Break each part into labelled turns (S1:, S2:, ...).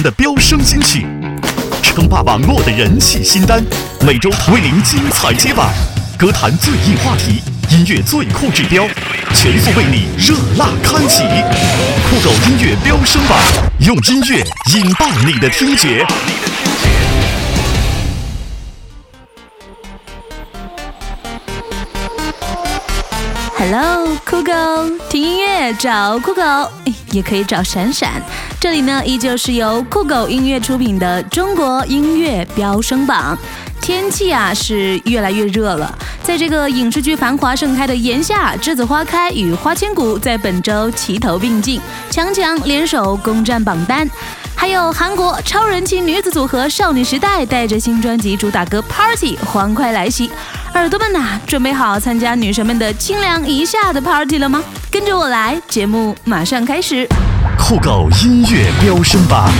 S1: 的飙升金曲，称霸网络的人气新单，每周为您精彩接榜。歌坛最硬话题，音乐最酷指标，全速为你热辣开启。酷狗音乐飙升榜，用音乐引爆你的听觉。
S2: Hello，酷狗，听音乐找酷狗，也可以找闪闪。这里呢，依旧是由酷狗音乐出品的中国音乐飙升榜。天气啊是越来越热了，在这个影视剧繁华盛开的炎夏，栀子花开与花千骨在本周齐头并进，强强联手攻占榜单。还有韩国超人气女子组合少女时代带着新专辑主打歌《Party》欢快来袭，耳朵们呐、准备好参加女神们的清凉一下的 Party 了吗？跟着我来，节目马上开始。
S1: 酷狗音乐飙升榜，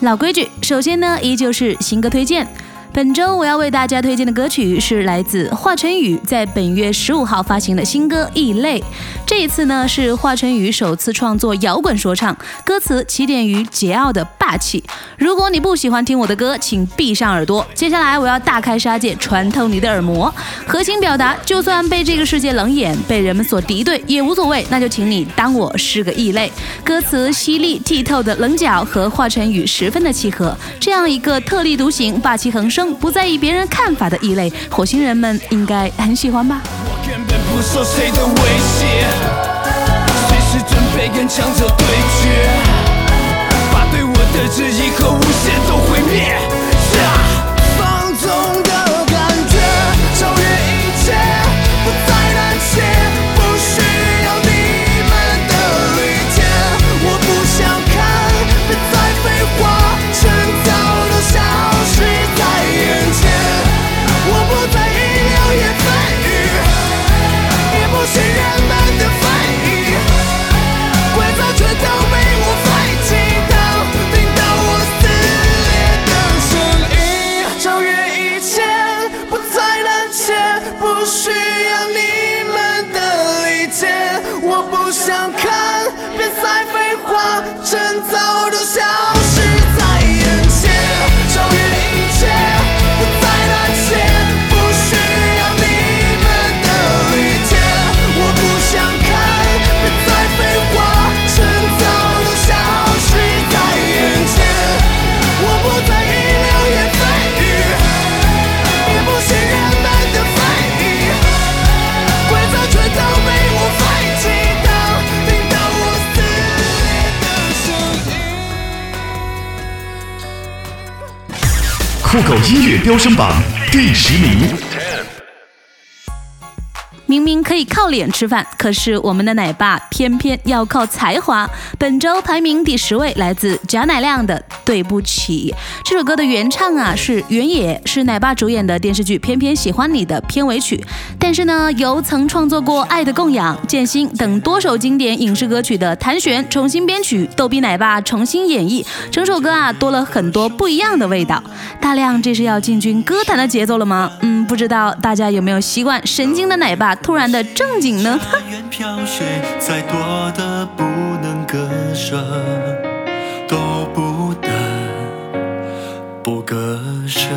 S2: 老规矩，首先呢，依旧是新歌推荐。本周我要为大家推荐的歌曲是来自华晨宇在本月十五号发行的新歌《异类》。这一次呢是华晨宇首次创作摇滚说唱，歌词起点于桀骜的霸气。如果你不喜欢听我的歌，请闭上耳朵。接下来我要大开杀戒，穿透你的耳膜。核心表达，就算被这个世界冷眼，被人们所敌对也无所谓，那就请你当我是个异类。歌词犀利剔透的棱角和华晨宇十分的契合，这样一个特立独行、霸气横生、不在意别人看法的异类，火星人们应该很喜欢吧。
S3: 我根本不受谁的威胁，随时准备跟强者对决，把对我的质疑和诬陷都毁灭。呀
S1: 酷狗音乐飙升榜第十名。
S2: 明明可以靠脸吃饭，可是我们的奶爸偏偏要靠才华。本周排名第十位，来自贾乃亮的《对不起》。这首歌的原唱啊是原野，是奶爸主演的电视剧《偏偏喜欢你》的片尾曲。但是呢，由曾创作过《爱的供养》《剑心》等多首经典影视歌曲的谭旋重新编曲，逗比奶爸重新演绎，整首歌啊多了很多不一样的味道。大亮这是要进军歌坛的节奏了吗？嗯，不知道大家有没有习惯神经的奶爸突然的正经呢？
S4: 飘雪，再多的不能割舍，都不得不割舍。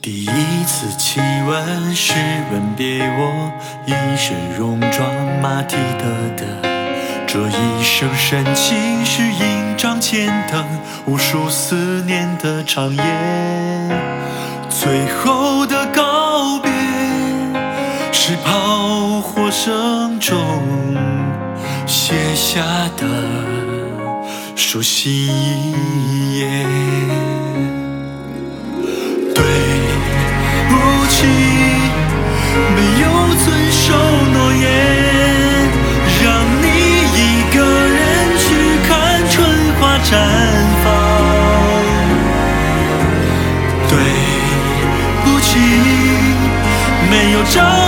S4: 第一次亲吻是吻别我，一身戎装马蹄的的。这一生深情是印章前等无数思念的长夜。最后的是炮火声中写下的熟悉一页。对不起，没有遵守诺言，让你一个人去看春花绽放。对不起，没有照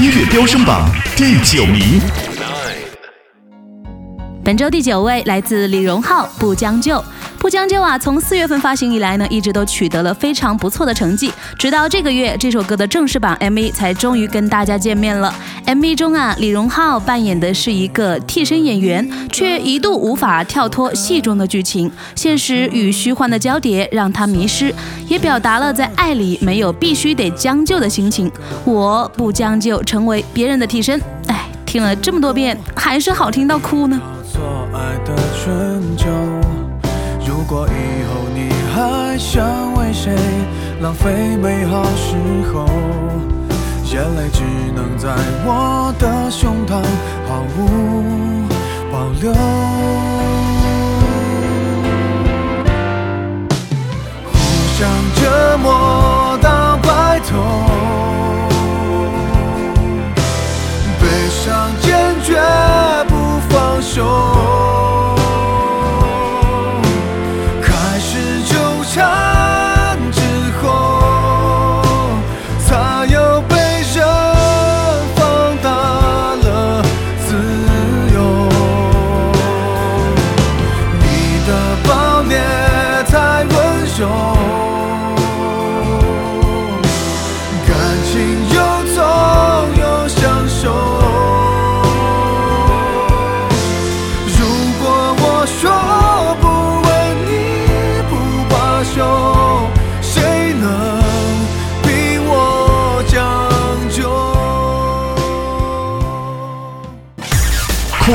S1: 音乐飙升榜第九名。
S2: 本周第九位来自李荣浩，《不将就》。不将就啊，从四月份发行以来呢，一直都取得了非常不错的成绩。直到这个月，这首歌的正式版 MV 才终于跟大家见面了。MV 中啊，李荣浩扮演的是一个替身演员，却一度无法跳脱戏中的剧情，现实与虚幻的交叠让他迷失，也表达了在爱里没有必须得将就的心情。我不将就，成为别人的替身。哎，听了这么多遍，还是好听到哭呢。
S5: 如如果以后你还想为谁浪费美好时候，眼泪只能在我的胸膛毫无保留。互相折磨到白头，悲伤坚决不放手。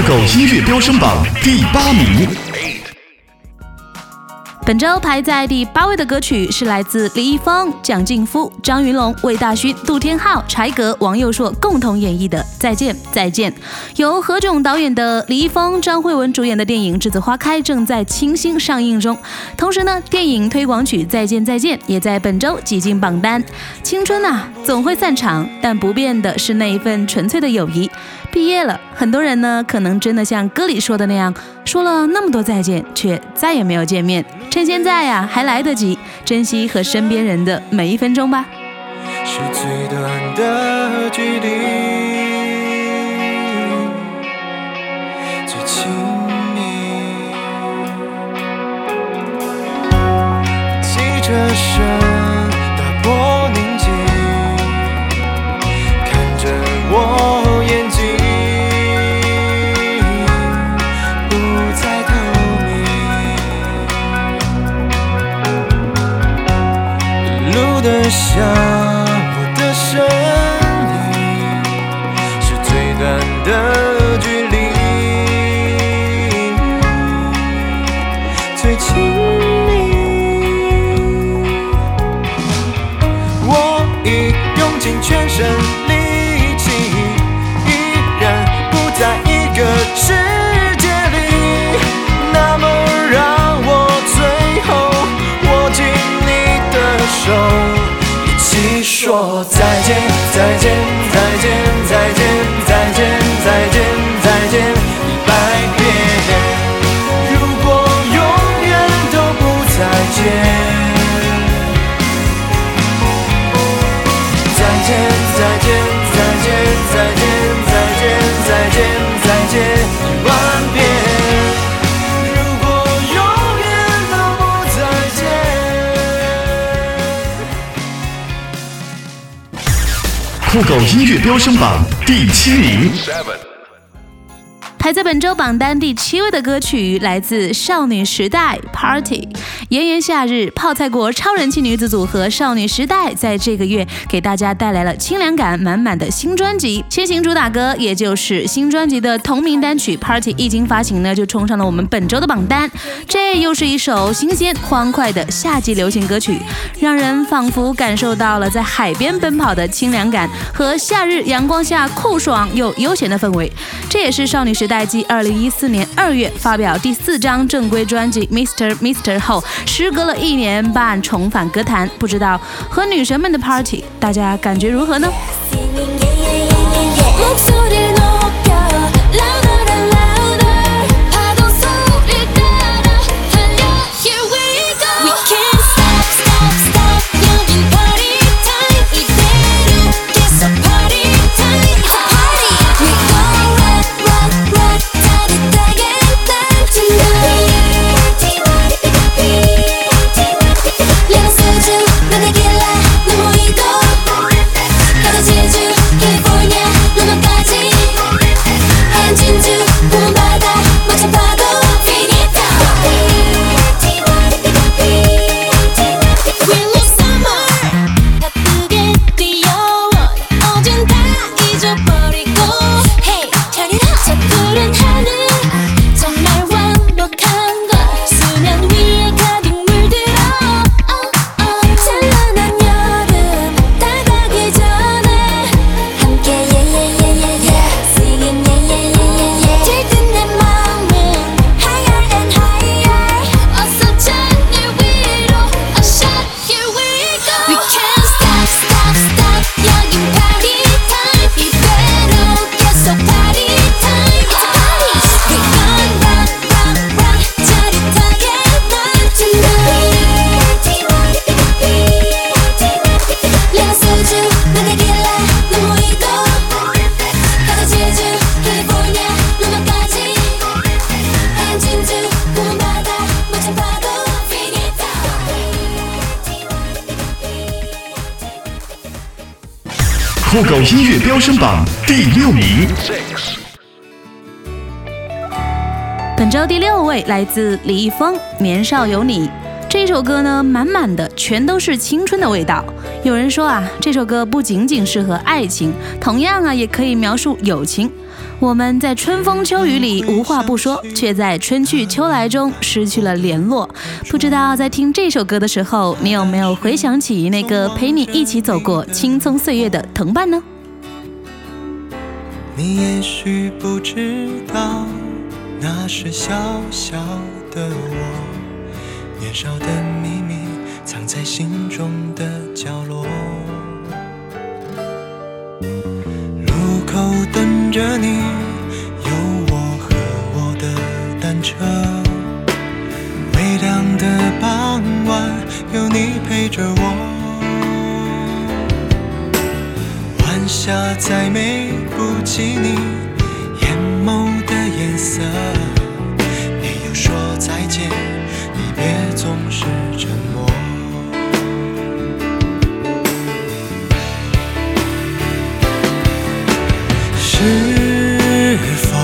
S1: 狗音乐飙升榜第八名。
S2: 本周排在第八位的歌曲是来自李易峰、蒋劲夫、张云龙、魏大勋、杜天浩、柴格、王佑硕共同演绎的《再见再见》。由何炅导演的李易峰、张慧雯主演的电影《栀子花开》正在清新上映中。同时呢，电影推广曲《再见再见》也在本周挤进榜单。青春啊，总会散场，但不变的是那一份纯粹的友谊。毕业了，很多人呢，可能真的像歌里说的那样，说了那么多再见，却再也没有见面。趁现在呀，还来得及，珍惜和身边人的每一分钟吧。
S5: 是最短的距离，想。
S1: 酷狗音乐飙升榜第七名。
S2: 排在本周榜单第七位的歌曲来自少女时代《Party》。炎炎夏日，泡菜国超人气女子组合少女时代在这个月给大家带来了清凉感满满的新专辑。先行主打歌，也就是新专辑的同名单曲《Party》一经发行呢，就冲上了我们本周的榜单。这又是一首新鲜欢快的夏季流行歌曲，让人仿佛感受到了在海边奔跑的清凉感和夏日阳光下酷爽又悠闲的氛围。这也是少女时代继二零一四年二月发表第四张正规专辑《Mr. Mr.》后。时隔了一年半重返歌坛，不知道和女神们的 party，大家感觉如何呢？
S1: 酷狗音乐飙升榜第六名。
S2: 本周第六位来自李易峰，《年少有你》这首歌呢，满满的全都是青春的味道。有人说啊，这首歌不仅仅适合爱情，同样啊，也可以描述友情。我们在春风秋雨里无话不说，却在春去秋来中失去了联络。不知道在听这首歌的时候，你有没有回想起那个陪你一起走过青葱岁月的同伴呢？
S3: 你也许不知道，那是小小的我，年少的秘密藏在心中的角落。口等着你，有我和我的单车。微凉的傍晚，有你陪着我。晚霞再美不及你眼眸的颜色。没有说再见，离别总是是否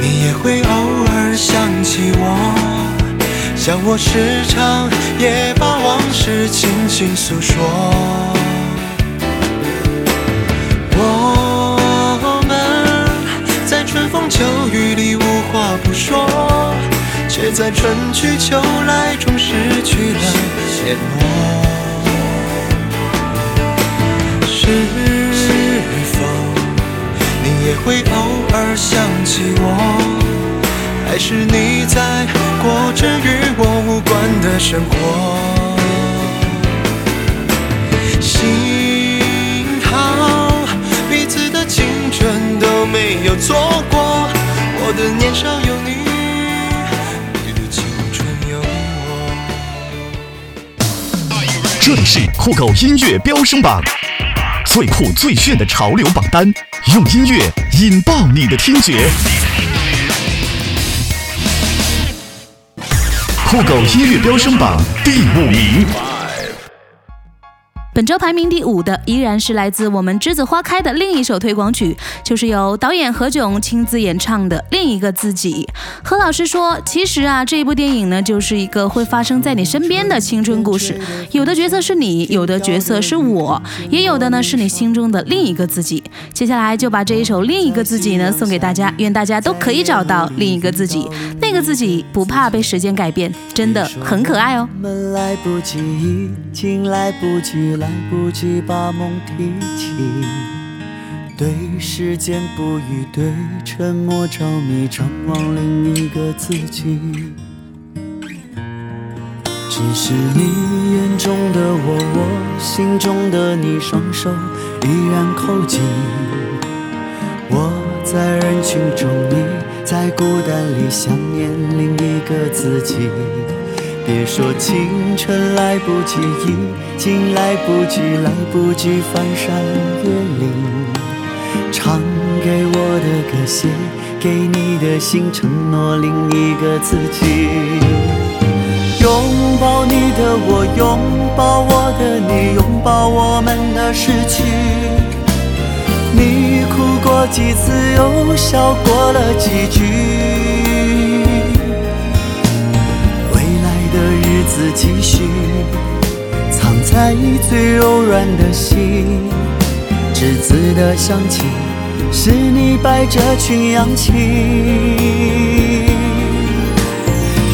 S3: 你也会偶尔想起我？像我时常也把往事轻轻诉说。我们在春风秋雨里无话不说，却在春去秋来中失去了联络。会偶尔想起我？还是你在过着与我无关的生活？幸好彼此的青春都没有错过，我的年少有你，你的青春有我。
S1: 这里是酷狗音乐飙升榜，最酷最炫的潮流榜单，用音乐引爆你的听觉。酷狗音乐飙升榜第五名。
S2: 本周排名第五的依然是来自我们栀子花开的另一首推广曲，就是由导演何炅亲自演唱的《另一个自己》。何老师说，其实啊，这一部电影呢，就是一个会发生在你身边的青春故事。有的角色是你，有的角色是我，也有的呢是你心中的另一个自己。接下来就把这一首《另一个自己》呢送给大家，愿大家都可以找到另一个自己，那个自己不怕被时间改变，真的很可爱哦。
S6: 们来不及，已经来不及，来不及把梦提起。对时间不语，对沉默着迷，张望另一个自己。只是你眼中的我，我心中的你，双手依然扣紧。我在人群中，你在孤单里想念另一个自己。别说青春来不及，已经来不及，来不及翻山越岭。唱给我的歌，写给你的信，承诺另一个自己。拥抱你的我，拥抱我的你，拥抱我们的失去。你哭过几次，又笑过了几句。的日子继续，藏在最柔软的心。栀子的香气，是你摆着群氧气。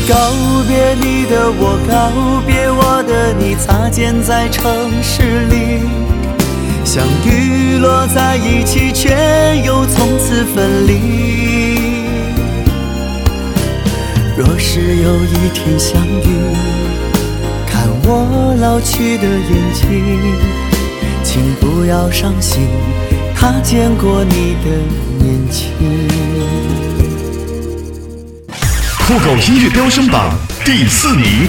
S6: 告别你的我，告别我的你，擦肩在城市里，相遇落在一起，却又从此分离。若是有一天相遇，我老去的眼睛，请不要伤心，他见过你的年轻。
S1: 酷狗音乐飙升榜第四名。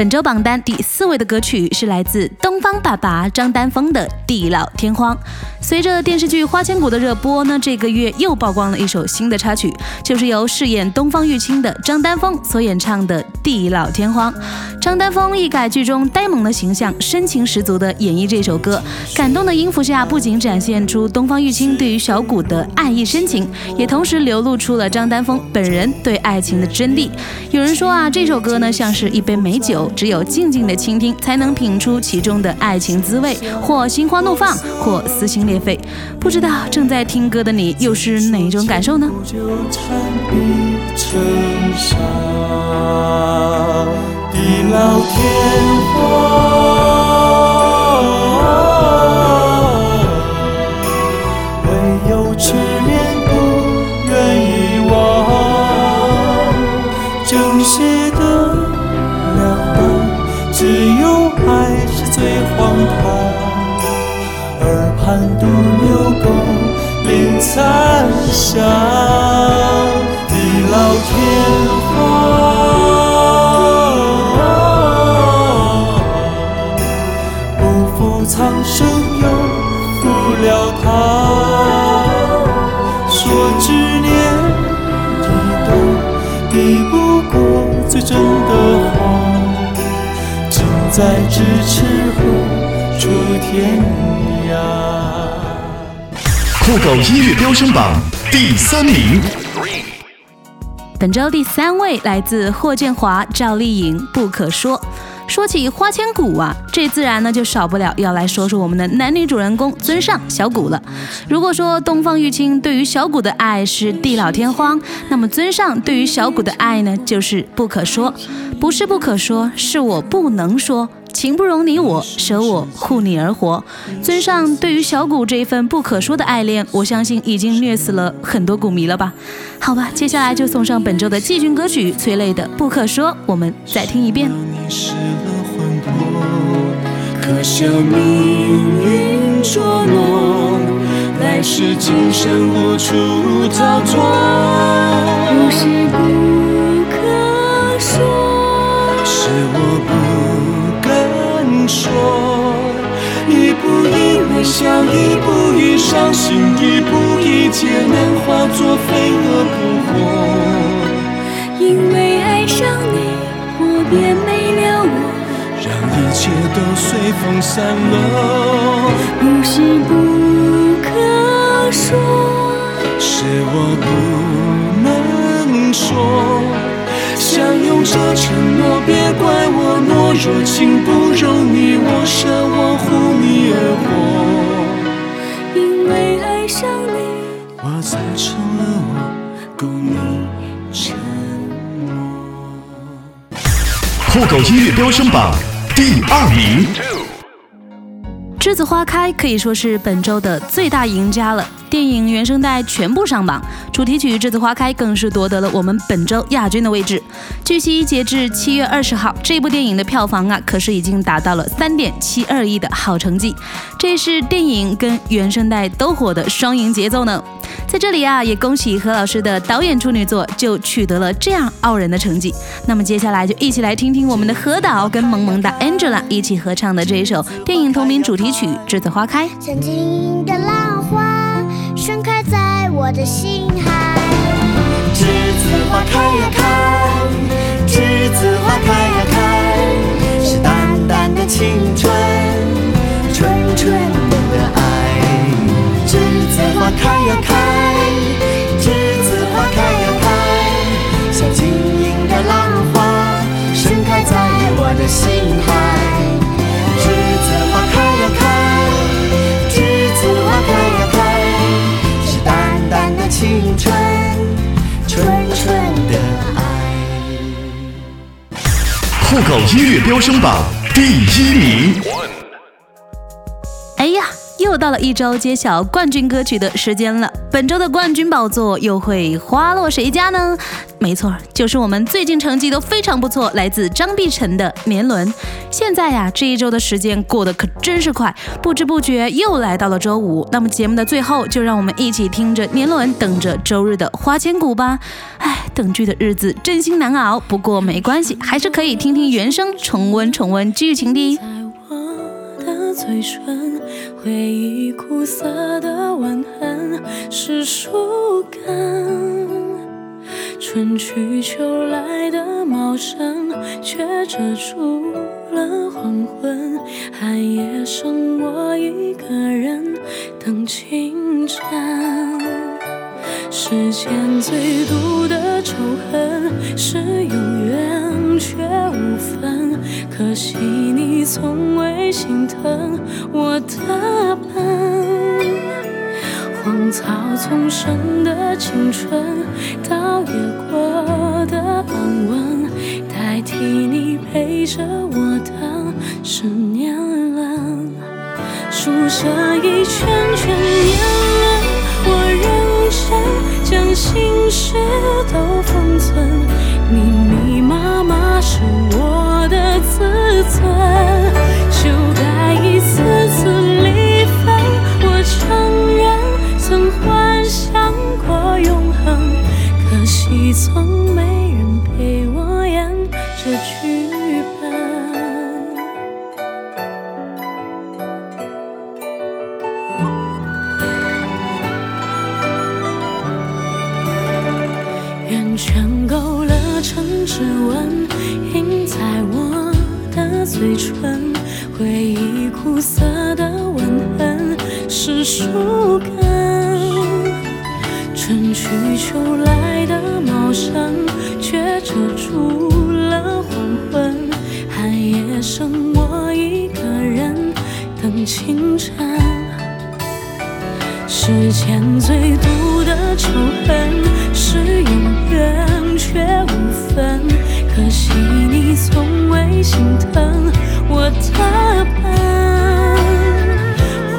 S2: 本周榜单第四位的歌曲是来自东方爸爸张丹峰的《地老天荒》。随着电视剧《花千骨》的热播呢，这个月又曝光了一首新的插曲，就是由饰演东方玉清的张丹峰所演唱的《地老天荒。张丹峰一改剧中呆萌的形象，深情十足地演绎这首歌。感动的音符下，不仅展现出东方玉清对于小谷的爱意深情，也同时流露出了张丹峰本人对爱情的真谛。有人说啊，这首歌呢像是一杯美酒，只有静静的倾听，才能品出其中的爱情滋味，或心花怒放，或撕心裂肺。不知道正在听歌的你又是哪一种感受呢？
S4: 地老天荒，残响，地老天荒，不负苍生又负了他。说执念一动，抵不过最真的话，近在咫尺何处天涯。
S1: 酷狗音乐飙升榜第三名。
S2: 本周第三位来自霍建华、赵丽颖，《不可说》。说起花千骨啊，这自然呢就少不了要来说说我们的男女主人公尊上小谷了。如果说东方玉清对于小谷的爱是地老天荒，那么尊上对于小谷的爱呢就是不可说，不是不可说，是我不能说。情不容你我，舍我护你而活。尊上对于小谷这一份不可说的爱恋，我相信已经虐死了很多股迷了吧？好吧，接下来就送上本周的季军歌曲催泪的《不可说》，我们再听一遍。
S4: 可笑命运捉弄，来世今生无处逃脱。
S7: 不是不可说，
S4: 是我不敢说，一步一微笑，一步一伤心，一步一劫难化作飞蛾扑火。
S7: 因为爱上你，我便没了我。
S4: 让一切都随风散落。
S7: 不是不可说，
S4: 是我不能说。相拥着承诺，别怪我懦弱，情不容你我，舍我护你而活。
S7: 因为爱上你，
S4: 我才成了我，供你沉默。
S1: 酷狗音乐飙升榜第二名。
S2: 栀子花开可以说是本周的最大赢家了，电影原声带全部上榜，主题曲《栀子花开》更是夺得了我们本周亚军的位置。据悉，截至七月二十号，这部电影的票房啊，可是已经达到了三点七二亿的好成绩，这是电影跟原声带都火的双赢节奏呢。在这里啊，也恭喜何老师的导演处女作就取得了这样傲人的成绩。那么接下来就一起来听听我们的何导跟萌萌哒 Angela 一起合唱的这一首电影同名主题曲《栀子花开》。
S8: 曾经的盛开在我的心海，
S4: 栀子花开呀开，栀子花开呀开，是淡淡的青春，纯纯的爱。栀子花开呀开，栀子花开呀开，像晶莹的浪花盛开在我的心海。
S1: 酷狗音乐飙升榜第一名。
S2: 又到了一周揭晓冠军歌曲的时间了。本周的冠军宝座又会花落谁家呢？没错，就是我们最近成绩都非常不错，来自张碧晨的《年轮》。现在呀，这一周的时间过得可真是快，不知不觉又来到了周五。那么节目的最后，就让我们一起听着《年轮》，等着周日的花千骨吧。唉，等剧的日子真心难熬，不过没关系，还是可以听听原声，重温重温剧情的。
S7: 在我的嘴唇，回忆苦涩的吻痕是树根，春去秋来的茂盛，却遮住了黄昏。寒夜剩我一个人等清晨。世间最毒的仇恨是有，可惜你从未心疼我的笨。荒草丛生的青春，倒也过得安稳，代替你陪着我的是年轮，数着一圈圈年轮，我认真将心事都封存，密密麻麻是我自尊，最毒的仇恨是永远却无分，可惜你从未心疼我的笨。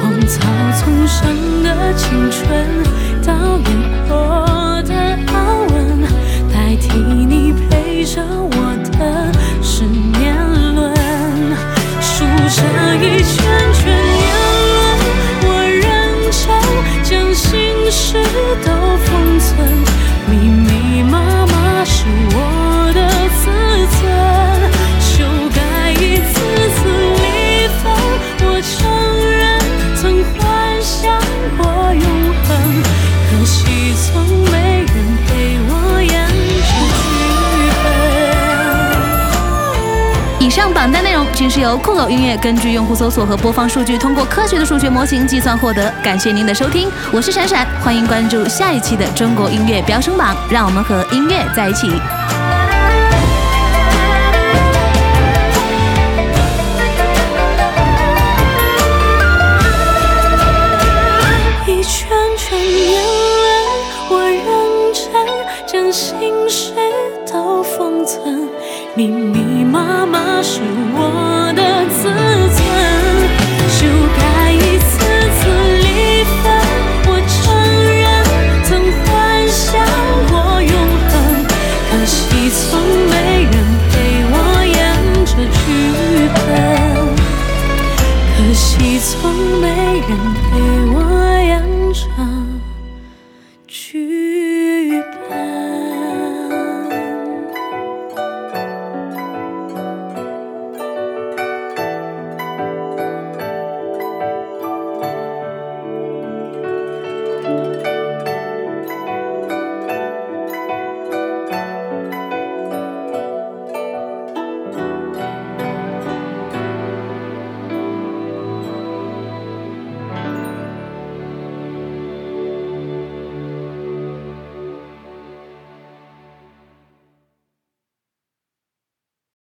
S7: 荒草丛生的青春，倒也过
S2: 均是由酷狗音乐根据用户搜索和播放数据，通过科学的数学模型计算获得。感谢您的收听，我是闪闪，欢迎关注下一期的中国音乐飙升榜，让我们和音乐在一起。
S7: 一圈圈年轮，我认真将心事都封存，密密麻麻是你从没人陪我演这剧本。可惜从没人陪